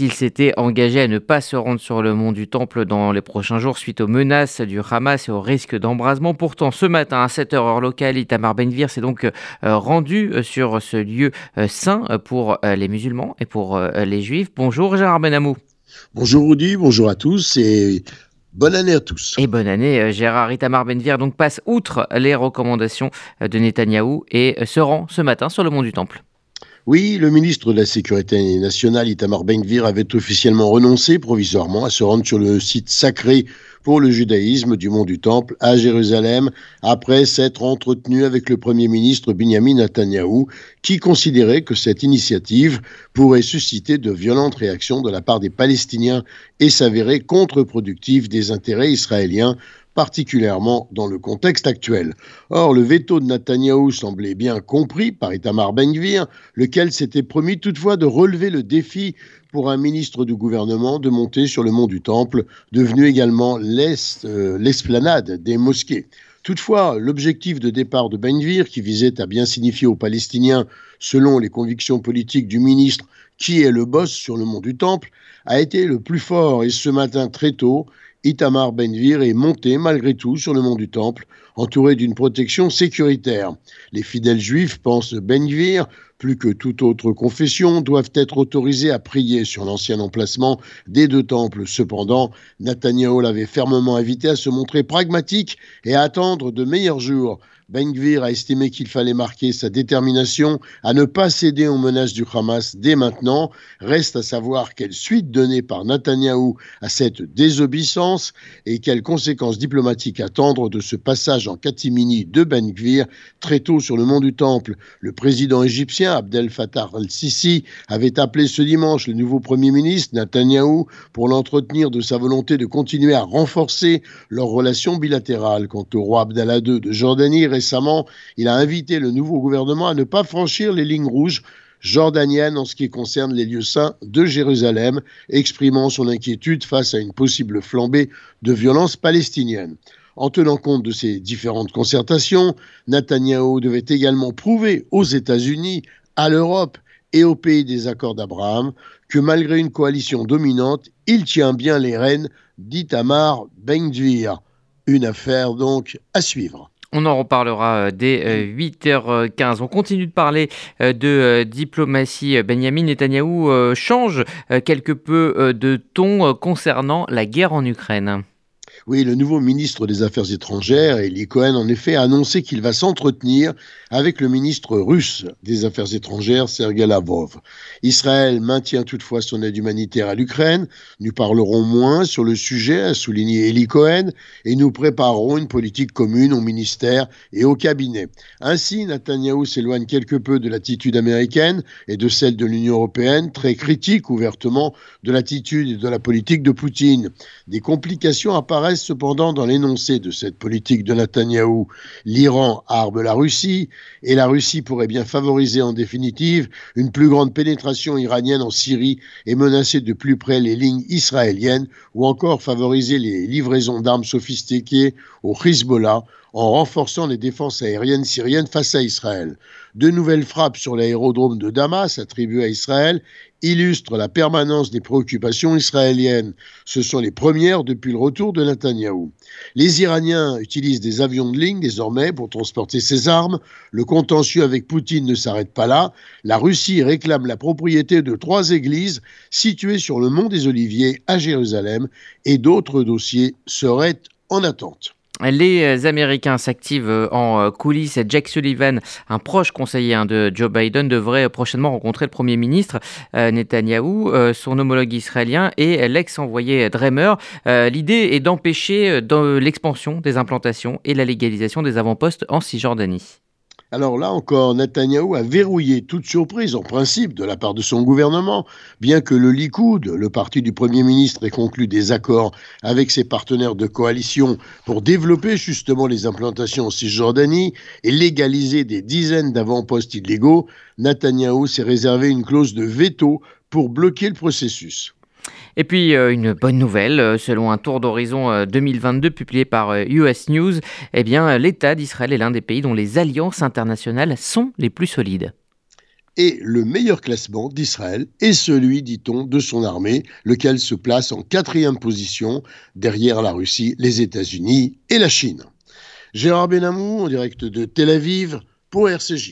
Il s'était engagé à ne pas se rendre sur le mont du Temple dans les prochains jours suite aux menaces du Hamas et au risque d'embrasement. Pourtant, ce matin, à 7h heure locale, Itamar Benvir s'est donc euh, rendu euh, sur ce lieu euh, saint pour les musulmans et pour les juifs. Bonjour Gérard Benamou. Bonjour Rudy, bonjour à tous et Bonne année à tous. Et bonne année, Gérard Itamar Benvir donc passe outre les recommandations de Netanyahou et se rend ce matin sur le mont du Temple. Oui, le ministre de la Sécurité nationale, Itamar Ben-Gvir, avait officiellement renoncé provisoirement à se rendre sur le site sacré pour le judaïsme du mont du Temple à Jérusalem après s'être entretenu avec le Premier ministre Benjamin Netanyahou qui considérait que cette initiative pourrait susciter de violentes réactions de la part des Palestiniens et s'avérer contre-productive des intérêts israéliens particulièrement dans le contexte actuel. Or, le veto de Netanyahou semblait bien compris par Itamar Ben-Gvir, lequel s'était promis toutefois de relever le défi pour un ministre du gouvernement de monter sur le mont du Temple, devenu également euh, l'esplanade des mosquées. Toutefois, l'objectif de départ de Ben-Gvir, qui visait à bien signifier aux Palestiniens, selon les convictions politiques du ministre, qui est le boss sur le mont du Temple, a été le plus fort et ce matin très tôt, Itamar Benvir est monté malgré tout sur le mont du Temple, entouré d'une protection sécuritaire. Les fidèles juifs pensent Benvir, plus que toute autre confession, doivent être autorisés à prier sur l'ancien emplacement des deux temples. Cependant, Nathaniel l'avait fermement invité à se montrer pragmatique et à attendre de meilleurs jours. Ben Gvir a estimé qu'il fallait marquer sa détermination à ne pas céder aux menaces du Hamas dès maintenant. Reste à savoir quelle suite donner par Netanyahou à cette désobéissance et quelles conséquences diplomatiques attendre de ce passage en de Ben Gvir très tôt sur le mont du Temple. Le président égyptien Abdel Fattah al-Sisi avait appelé ce dimanche le nouveau Premier ministre Netanyahou pour l'entretenir de sa volonté de continuer à renforcer leurs relations bilatérales. Quant au roi Abdallah II de Jordanie, récemment, il a invité le nouveau gouvernement à ne pas franchir les lignes rouges jordaniennes en ce qui concerne les lieux saints de Jérusalem, exprimant son inquiétude face à une possible flambée de violences palestiniennes. En tenant compte de ces différentes concertations, Netanyahou devait également prouver aux États-Unis, à l'Europe et aux pays des accords d'Abraham que malgré une coalition dominante, il tient bien les rênes d'Itamar ben Une affaire donc à suivre. On en reparlera euh, dès 8h15. Euh, On continue de parler euh, de diplomatie. Benjamin Netanyahou change quelque peu de ton concernant la guerre en Ukraine. Oui, le nouveau ministre des Affaires étrangères, Eli Cohen, en effet, a annoncé qu'il va s'entretenir avec le ministre russe des Affaires étrangères, Sergei Lavrov. Israël maintient toutefois son aide humanitaire à l'Ukraine. Nous parlerons moins sur le sujet, a souligné Eli Cohen, et nous préparerons une politique commune au ministère et au cabinet. Ainsi, Netanyahou s'éloigne quelque peu de l'attitude américaine et de celle de l'Union européenne, très critique ouvertement de l'attitude et de la politique de Poutine. Des complications apparaissent cependant dans l'énoncé de cette politique de Netanyahou. L'Iran arme la Russie et la Russie pourrait bien favoriser en définitive une plus grande pénétration iranienne en Syrie et menacer de plus près les lignes israéliennes ou encore favoriser les livraisons d'armes sophistiquées au Hezbollah en renforçant les défenses aériennes syriennes face à Israël. De nouvelles frappes sur l'aérodrome de Damas attribué à Israël illustrent la permanence des préoccupations israéliennes. Ce sont les premières depuis le retour de Netanyahou. Les Iraniens utilisent des avions de ligne désormais pour transporter ces armes. Le contentieux avec Poutine ne s'arrête pas là. La Russie réclame la propriété de trois églises situées sur le mont des Oliviers à Jérusalem et d'autres dossiers seraient en attente. Les Américains s'activent euh, en euh, coulisses. Jack Sullivan, un proche conseiller hein, de Joe Biden, devrait prochainement rencontrer le Premier ministre euh, Netanyahou, son homologue israélien et l'ex-envoyé Dremer. L'idée est d'empêcher l'expansion des implantations et la légalisation des avant-postes en Cisjordanie. Alors là encore, Netanyahou a verrouillé toute surprise, en principe, de la part de son gouvernement, bien que le Likoud, le parti du Premier ministre, ait conclu des accords avec ses partenaires de coalition pour développer justement les implantations en Cisjordanie et légaliser des dizaines d'avant-postes illégaux. Netanyahou s'est réservé une clause de veto pour bloquer le processus. Et puis euh, une bonne nouvelle, euh, selon un tour d'horizon 2022 euh, publié par US News, eh l'État d'Israël est l'un des pays dont les alliances internationales sont les plus solides. Et le meilleur classement d'Israël est celui, dit-on, de son armée, lequel se place en quatrième position derrière la Russie, les États-Unis et la Chine. Gérard Benamou, en direct de Tel Aviv, pour RCJ.